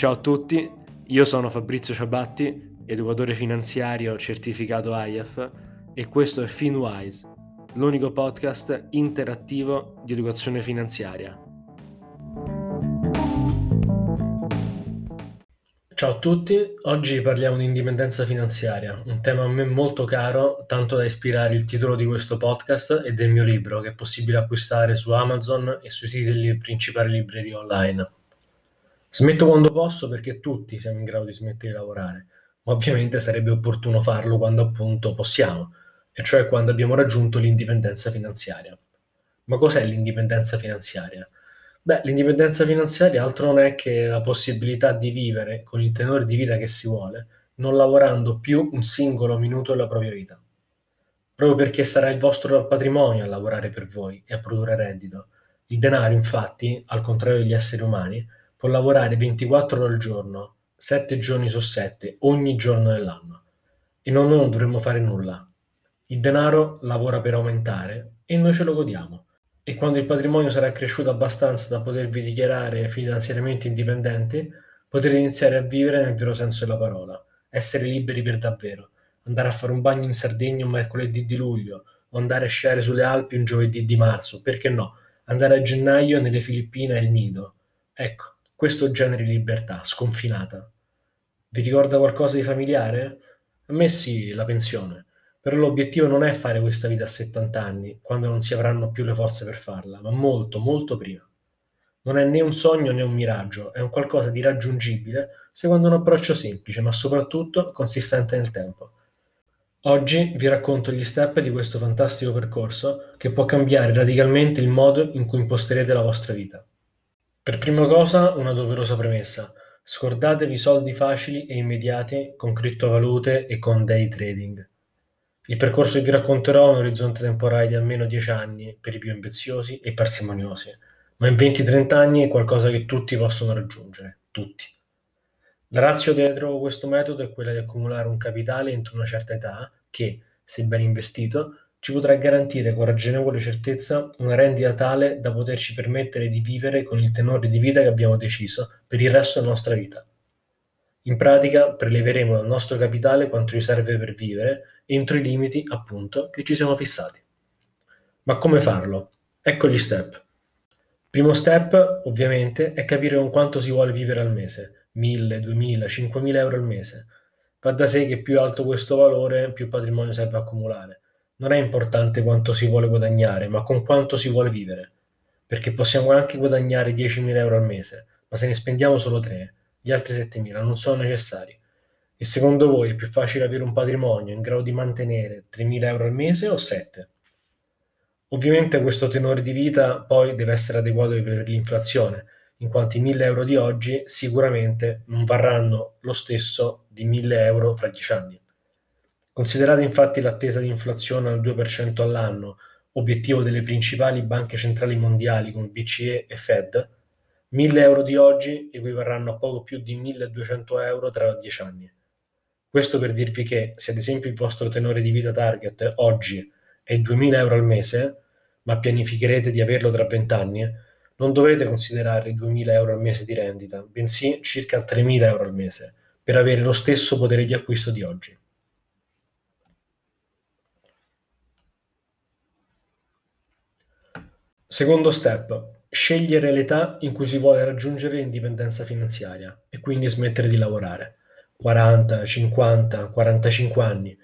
Ciao a tutti, io sono Fabrizio Ciabatti, educatore finanziario certificato IAF e questo è FinWise, l'unico podcast interattivo di educazione finanziaria. Ciao a tutti, oggi parliamo di indipendenza finanziaria, un tema a me molto caro, tanto da ispirare il titolo di questo podcast e del mio libro, che è possibile acquistare su Amazon e sui siti delle principali librerie online. Smetto quando posso perché tutti siamo in grado di smettere di lavorare, ma ovviamente sarebbe opportuno farlo quando appunto possiamo, e cioè quando abbiamo raggiunto l'indipendenza finanziaria. Ma cos'è l'indipendenza finanziaria? Beh, l'indipendenza finanziaria altro non è che la possibilità di vivere con il tenore di vita che si vuole, non lavorando più un singolo minuto della propria vita. Proprio perché sarà il vostro patrimonio a lavorare per voi e a produrre reddito. Il denaro, infatti, al contrario degli esseri umani, può lavorare 24 ore al giorno, 7 giorni su 7, ogni giorno dell'anno. E noi non dovremmo fare nulla. Il denaro lavora per aumentare e noi ce lo godiamo e quando il patrimonio sarà cresciuto abbastanza da potervi dichiarare finanziariamente indipendenti, potrete iniziare a vivere nel vero senso della parola, essere liberi per davvero, andare a fare un bagno in Sardegna un mercoledì di luglio, o andare a sciare sulle Alpi un giovedì di marzo, perché no, andare a gennaio nelle Filippine è il nido. Ecco, questo genere di libertà, sconfinata. Vi ricorda qualcosa di familiare? A me sì, la pensione. Però l'obiettivo non è fare questa vita a 70 anni, quando non si avranno più le forze per farla, ma molto, molto prima. Non è né un sogno né un miraggio, è un qualcosa di raggiungibile secondo un approccio semplice, ma soprattutto consistente nel tempo. Oggi vi racconto gli step di questo fantastico percorso che può cambiare radicalmente il modo in cui imposterete la vostra vita. Per prima cosa, una doverosa premessa. Scordatevi soldi facili e immediati con criptovalute e con day trading. Il percorso che vi racconterò ha un orizzonte temporale di almeno 10 anni per i più ambiziosi e parsimoniosi, ma in 20-30 anni è qualcosa che tutti possono raggiungere, tutti. La razza dietro questo metodo è quella di accumulare un capitale entro una certa età che, se ben investito, ci potrà garantire con ragionevole certezza una rendita tale da poterci permettere di vivere con il tenore di vita che abbiamo deciso per il resto della nostra vita. In pratica preleveremo dal nostro capitale quanto ci serve per vivere entro i limiti, appunto, che ci siamo fissati. Ma come farlo? Ecco gli step. Primo step, ovviamente, è capire con quanto si vuole vivere al mese. 1000, 2000, 5000 euro al mese. Va da sé che più alto questo valore, più patrimonio serve accumulare. Non è importante quanto si vuole guadagnare, ma con quanto si vuole vivere. Perché possiamo anche guadagnare 10.000 euro al mese, ma se ne spendiamo solo 3, gli altri 7.000 non sono necessari. E secondo voi è più facile avere un patrimonio in grado di mantenere 3.000 euro al mese o 7? Ovviamente questo tenore di vita poi deve essere adeguato per l'inflazione, in quanto i 1.000 euro di oggi sicuramente non varranno lo stesso di 1.000 euro fra 10 anni. Considerate infatti l'attesa di inflazione al 2% all'anno, obiettivo delle principali banche centrali mondiali come BCE e Fed, 1000 euro di oggi equivarranno a poco più di 1200 euro tra 10 anni. Questo per dirvi che se ad esempio il vostro tenore di vita target oggi è 2000 euro al mese, ma pianificherete di averlo tra 20 anni, non dovrete considerare i 2000 euro al mese di rendita, bensì circa 3000 euro al mese, per avere lo stesso potere di acquisto di oggi. Secondo step, Scegliere l'età in cui si vuole raggiungere l'indipendenza finanziaria e quindi smettere di lavorare. 40, 50, 45 anni.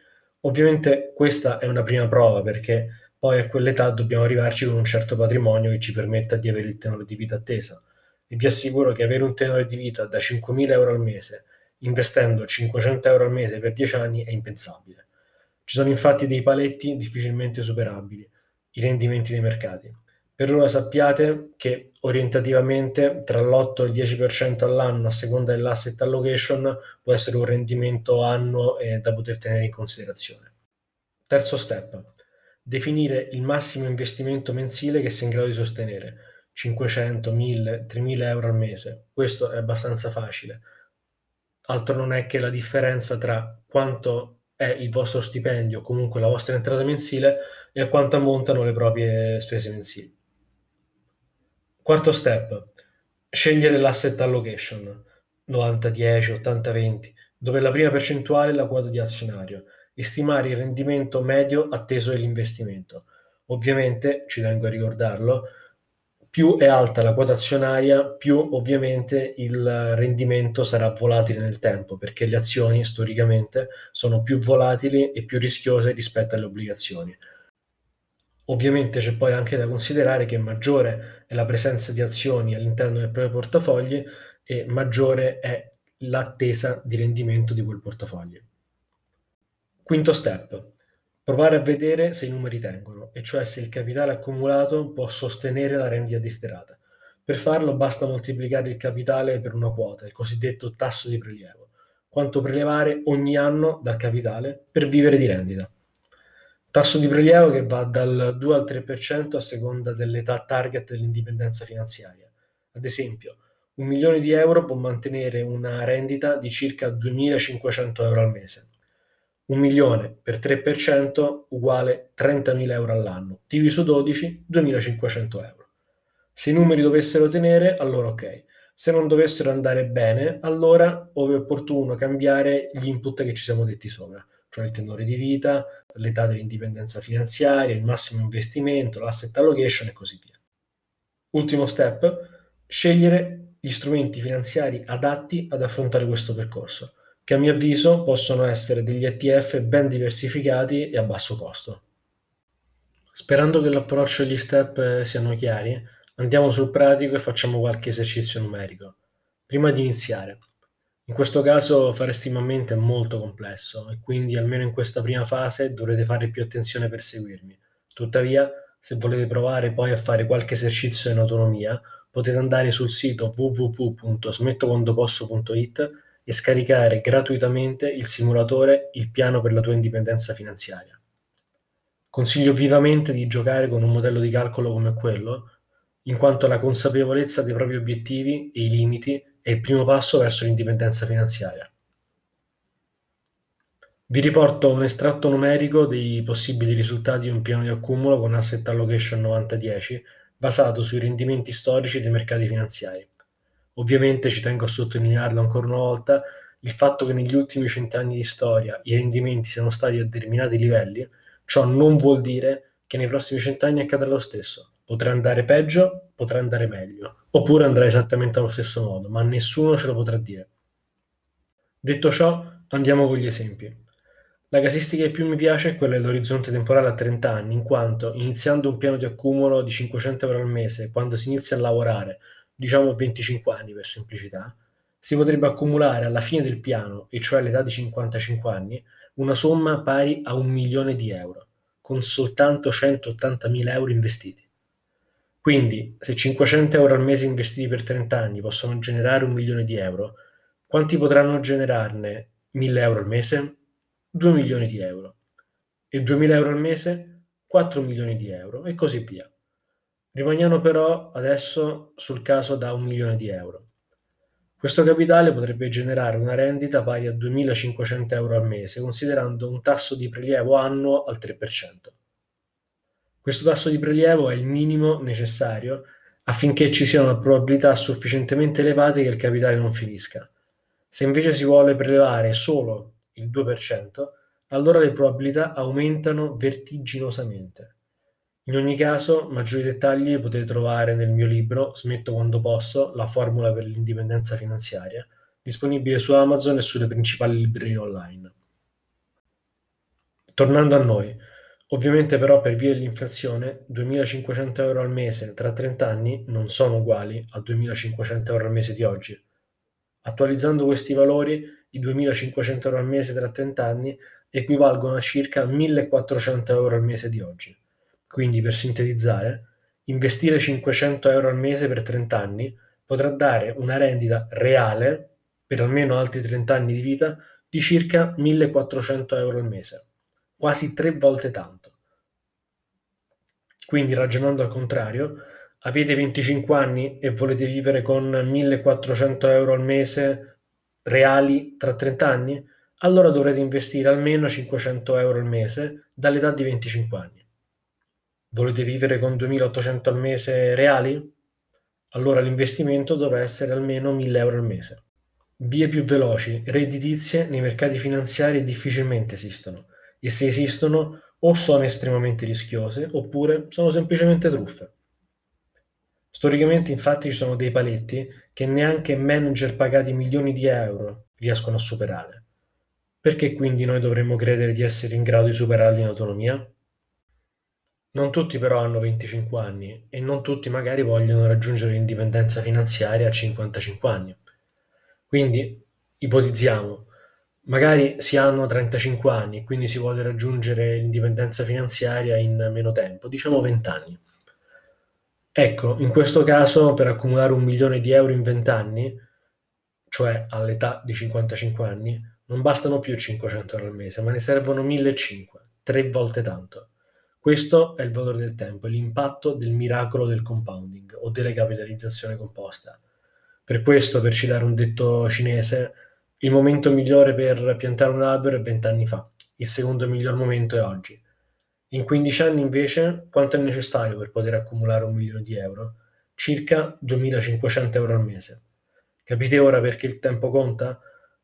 Ovviamente questa è una prima prova perché poi a quell'età dobbiamo arrivarci con un certo patrimonio che ci permetta di avere il tenore di vita atteso. E vi assicuro che avere un tenore di vita da 5.000 euro al mese, investendo 500 euro al mese per 10 anni, è impensabile. Ci sono infatti dei paletti difficilmente superabili, i rendimenti dei mercati. Per ora sappiate che orientativamente tra l'8 e il 10% all'anno a seconda dell'asset allocation può essere un rendimento annuo eh, da poter tenere in considerazione. Terzo step, definire il massimo investimento mensile che sei in grado di sostenere, 500, 1000, 3000 euro al mese. Questo è abbastanza facile. Altro non è che la differenza tra quanto è il vostro stipendio, comunque la vostra entrata mensile, e a quanto ammontano le proprie spese mensili. Quarto step, scegliere l'asset allocation. 90-10, 80-20, dove la prima percentuale è la quota di azionario e stimare il rendimento medio atteso dell'investimento. Ovviamente, ci tengo a ricordarlo, più è alta la quota azionaria, più ovviamente il rendimento sarà volatile nel tempo, perché le azioni storicamente sono più volatili e più rischiose rispetto alle obbligazioni. Ovviamente c'è poi anche da considerare che maggiore è la presenza di azioni all'interno del proprio portafoglio e maggiore è l'attesa di rendimento di quel portafoglio. Quinto step, Provare a vedere se i numeri tengono, e cioè se il capitale accumulato può sostenere la rendita desiderata. Per farlo basta moltiplicare il capitale per una quota, il cosiddetto tasso di prelievo, quanto prelevare ogni anno dal capitale per vivere di rendita. Tasso di prelievo che va dal 2 al 3% a seconda dell'età target dell'indipendenza finanziaria. Ad esempio, un milione di euro può mantenere una rendita di circa 2.500 euro al mese un milione per 3% uguale 30.000 euro all'anno, diviso 12, 2.500 euro. Se i numeri dovessero tenere, allora ok. Se non dovessero andare bene, allora è opportuno cambiare gli input che ci siamo detti sopra, cioè il tenore di vita, l'età dell'indipendenza finanziaria, il massimo investimento, l'asset allocation e così via. Ultimo step, scegliere gli strumenti finanziari adatti ad affrontare questo percorso che a mio avviso possono essere degli ETF ben diversificati e a basso costo. Sperando che l'approccio e gli step eh, siano chiari, andiamo sul pratico e facciamo qualche esercizio numerico. Prima di iniziare, in questo caso fare stima a mente è molto complesso e quindi almeno in questa prima fase dovrete fare più attenzione per seguirmi. Tuttavia, se volete provare poi a fare qualche esercizio in autonomia, potete andare sul sito www.smettoquandoposso.it e scaricare gratuitamente il simulatore Il piano per la tua indipendenza finanziaria. Consiglio vivamente di giocare con un modello di calcolo come quello, in quanto la consapevolezza dei propri obiettivi e i limiti è il primo passo verso l'indipendenza finanziaria. Vi riporto un estratto numerico dei possibili risultati di un piano di accumulo con asset allocation 90-10 basato sui rendimenti storici dei mercati finanziari. Ovviamente ci tengo a sottolinearlo ancora una volta, il fatto che negli ultimi cent'anni di storia i rendimenti siano stati a determinati livelli, ciò non vuol dire che nei prossimi cent'anni accadrà lo stesso. Potrà andare peggio, potrà andare meglio, oppure andrà esattamente allo stesso modo, ma nessuno ce lo potrà dire. Detto ciò, andiamo con gli esempi. La casistica che più mi piace è quella dell'orizzonte temporale a 30 anni, in quanto iniziando un piano di accumulo di 500 euro al mese, quando si inizia a lavorare diciamo 25 anni per semplicità, si potrebbe accumulare alla fine del piano, e cioè all'età di 55 anni, una somma pari a un milione di euro, con soltanto 180.000 euro investiti. Quindi, se 500 euro al mese investiti per 30 anni possono generare un milione di euro, quanti potranno generarne 1000 euro al mese? 2 milioni di euro. E 2000 euro al mese? 4 milioni di euro, e così via. Rimaniamo però adesso sul caso da un milione di euro. Questo capitale potrebbe generare una rendita pari a 2.500 euro al mese, considerando un tasso di prelievo annuo al 3%. Questo tasso di prelievo è il minimo necessario affinché ci siano probabilità sufficientemente elevate che il capitale non finisca. Se invece si vuole prelevare solo il 2%, allora le probabilità aumentano vertiginosamente. In ogni caso, maggiori dettagli potete trovare nel mio libro Smetto quando posso, la formula per l'indipendenza finanziaria, disponibile su Amazon e sulle principali librerie online. Tornando a noi, ovviamente però per via dell'inflazione 2.500 euro al mese tra 30 anni non sono uguali a 2.500 euro al mese di oggi. Attualizzando questi valori, i 2.500 euro al mese tra 30 anni equivalgono a circa 1.400 euro al mese di oggi. Quindi, per sintetizzare, investire 500 euro al mese per 30 anni potrà dare una rendita reale, per almeno altri 30 anni di vita, di circa 1400 euro al mese, quasi tre volte tanto. Quindi, ragionando al contrario, avete 25 anni e volete vivere con 1400 euro al mese reali tra 30 anni? Allora dovrete investire almeno 500 euro al mese dall'età di 25 anni. Volete vivere con 2.800 al mese reali? Allora l'investimento dovrà essere almeno 1.000 euro al mese. Vie più veloci, redditizie nei mercati finanziari difficilmente esistono e se esistono o sono estremamente rischiose oppure sono semplicemente truffe. Storicamente infatti ci sono dei paletti che neanche manager pagati milioni di euro riescono a superare. Perché quindi noi dovremmo credere di essere in grado di superarli in autonomia? Non tutti però hanno 25 anni e non tutti magari vogliono raggiungere l'indipendenza finanziaria a 55 anni. Quindi ipotizziamo, magari si hanno 35 anni e quindi si vuole raggiungere l'indipendenza finanziaria in meno tempo, diciamo 20 anni. Ecco, in questo caso per accumulare un milione di euro in 20 anni, cioè all'età di 55 anni, non bastano più 500 euro al mese, ma ne servono 1500, tre volte tanto. Questo è il valore del tempo, l'impatto del miracolo del compounding o della capitalizzazione composta. Per questo, per citare un detto cinese, il momento migliore per piantare un albero è vent'anni fa, il secondo miglior momento è oggi. In 15 anni invece quanto è necessario per poter accumulare un milione di euro? Circa 2500 euro al mese. Capite ora perché il tempo conta?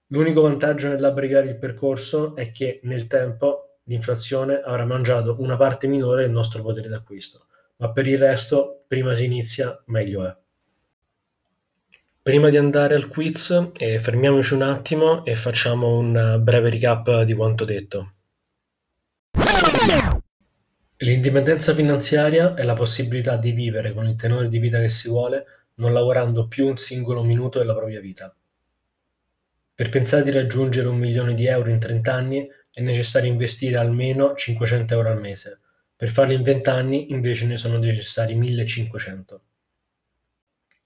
L'unico vantaggio nell'abbreviare il percorso è che nel tempo l'inflazione avrà mangiato una parte minore del nostro potere d'acquisto, ma per il resto, prima si inizia, meglio è. Prima di andare al quiz, eh, fermiamoci un attimo e facciamo un breve recap di quanto detto. L'indipendenza finanziaria è la possibilità di vivere con il tenore di vita che si vuole, non lavorando più un singolo minuto della propria vita. Per pensare di raggiungere un milione di euro in 30 anni è necessario investire almeno 500 euro al mese. Per farlo in 20 anni invece ne sono necessari 1500.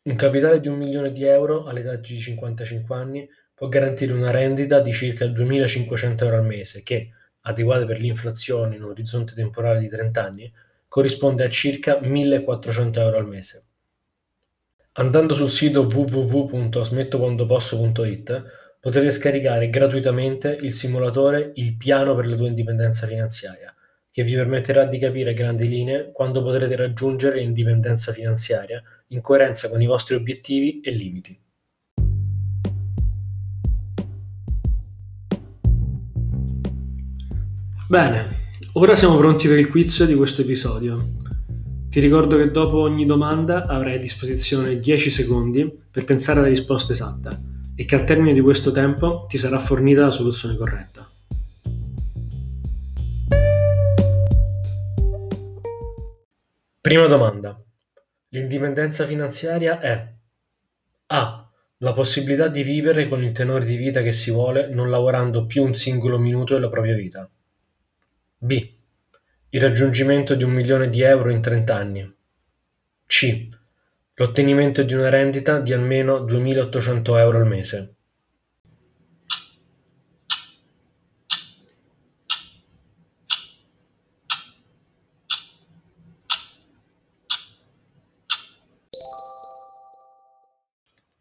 Un capitale di un milione di euro all'età di 55 anni può garantire una rendita di circa 2500 euro al mese che, adeguata per l'inflazione in un orizzonte temporale di 30 anni, corrisponde a circa 1400 euro al mese. Andando sul sito www.smettoquandoposso.it Potrete scaricare gratuitamente il simulatore Il piano per la tua indipendenza finanziaria, che vi permetterà di capire a grandi linee quando potrete raggiungere l'indipendenza finanziaria in coerenza con i vostri obiettivi e limiti. Bene, ora siamo pronti per il quiz di questo episodio. Ti ricordo che dopo ogni domanda avrai a disposizione 10 secondi per pensare alla risposta esatta e che al termine di questo tempo ti sarà fornita la soluzione corretta. Prima domanda. L'indipendenza finanziaria è A. La possibilità di vivere con il tenore di vita che si vuole non lavorando più un singolo minuto della propria vita. B. Il raggiungimento di un milione di euro in 30 anni. C l'ottenimento di una rendita di almeno 2.800 euro al mese.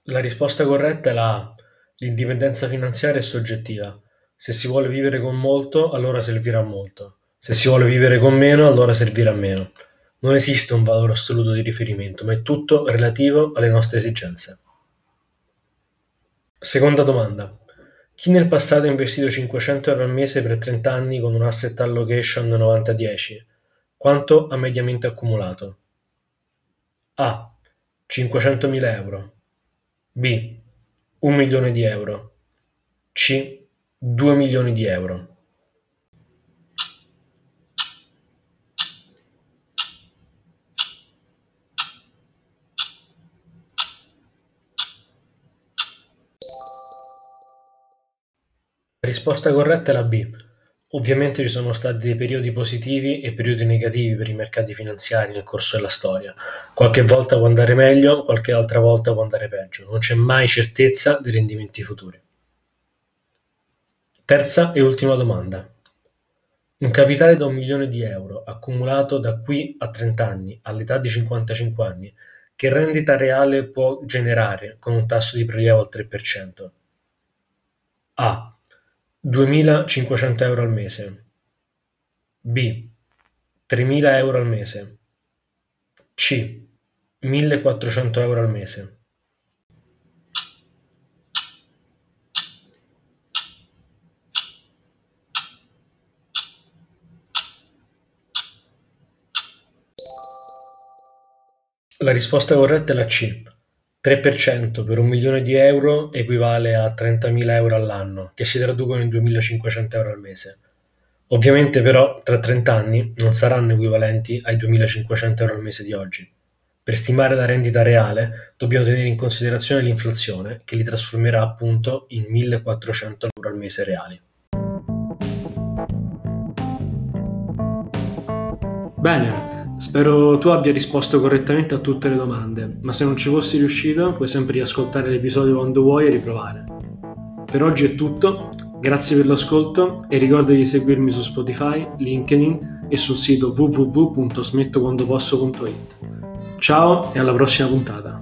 La risposta corretta è la A. L'indipendenza finanziaria è soggettiva. Se si vuole vivere con molto, allora servirà molto. Se si vuole vivere con meno, allora servirà meno. Non esiste un valore assoluto di riferimento, ma è tutto relativo alle nostre esigenze. Seconda domanda. Chi nel passato ha investito 500 euro al mese per 30 anni con un asset allocation 90-10? Quanto ha mediamente accumulato? A. 500.000 euro. B. 1 milione di euro. C. 2 milioni di euro. Risposta corretta è la B. Ovviamente ci sono stati dei periodi positivi e periodi negativi per i mercati finanziari nel corso della storia. Qualche volta può andare meglio, qualche altra volta può andare peggio. Non c'è mai certezza dei rendimenti futuri. Terza e ultima domanda. Un capitale da un milione di euro accumulato da qui a 30 anni, all'età di 55 anni, che rendita reale può generare con un tasso di prelievo al 3%? A duemilacinquecento euro al mese, B tremila euro al mese, C millequattrocento euro al mese. La risposta corretta è la C. 3% per un milione di euro equivale a 30.000 euro all'anno, che si traducono in 2.500 euro al mese. Ovviamente però tra 30 anni non saranno equivalenti ai 2.500 euro al mese di oggi. Per stimare la rendita reale dobbiamo tenere in considerazione l'inflazione che li trasformerà appunto in 1.400 euro al mese reali. Bene, spero tu abbia risposto correttamente a tutte le domande, ma se non ci fossi riuscito puoi sempre riascoltare l'episodio quando vuoi e riprovare. Per oggi è tutto, grazie per l'ascolto e ricorda di seguirmi su Spotify, LinkedIn e sul sito www.smettoquandoposso.it. Ciao e alla prossima puntata.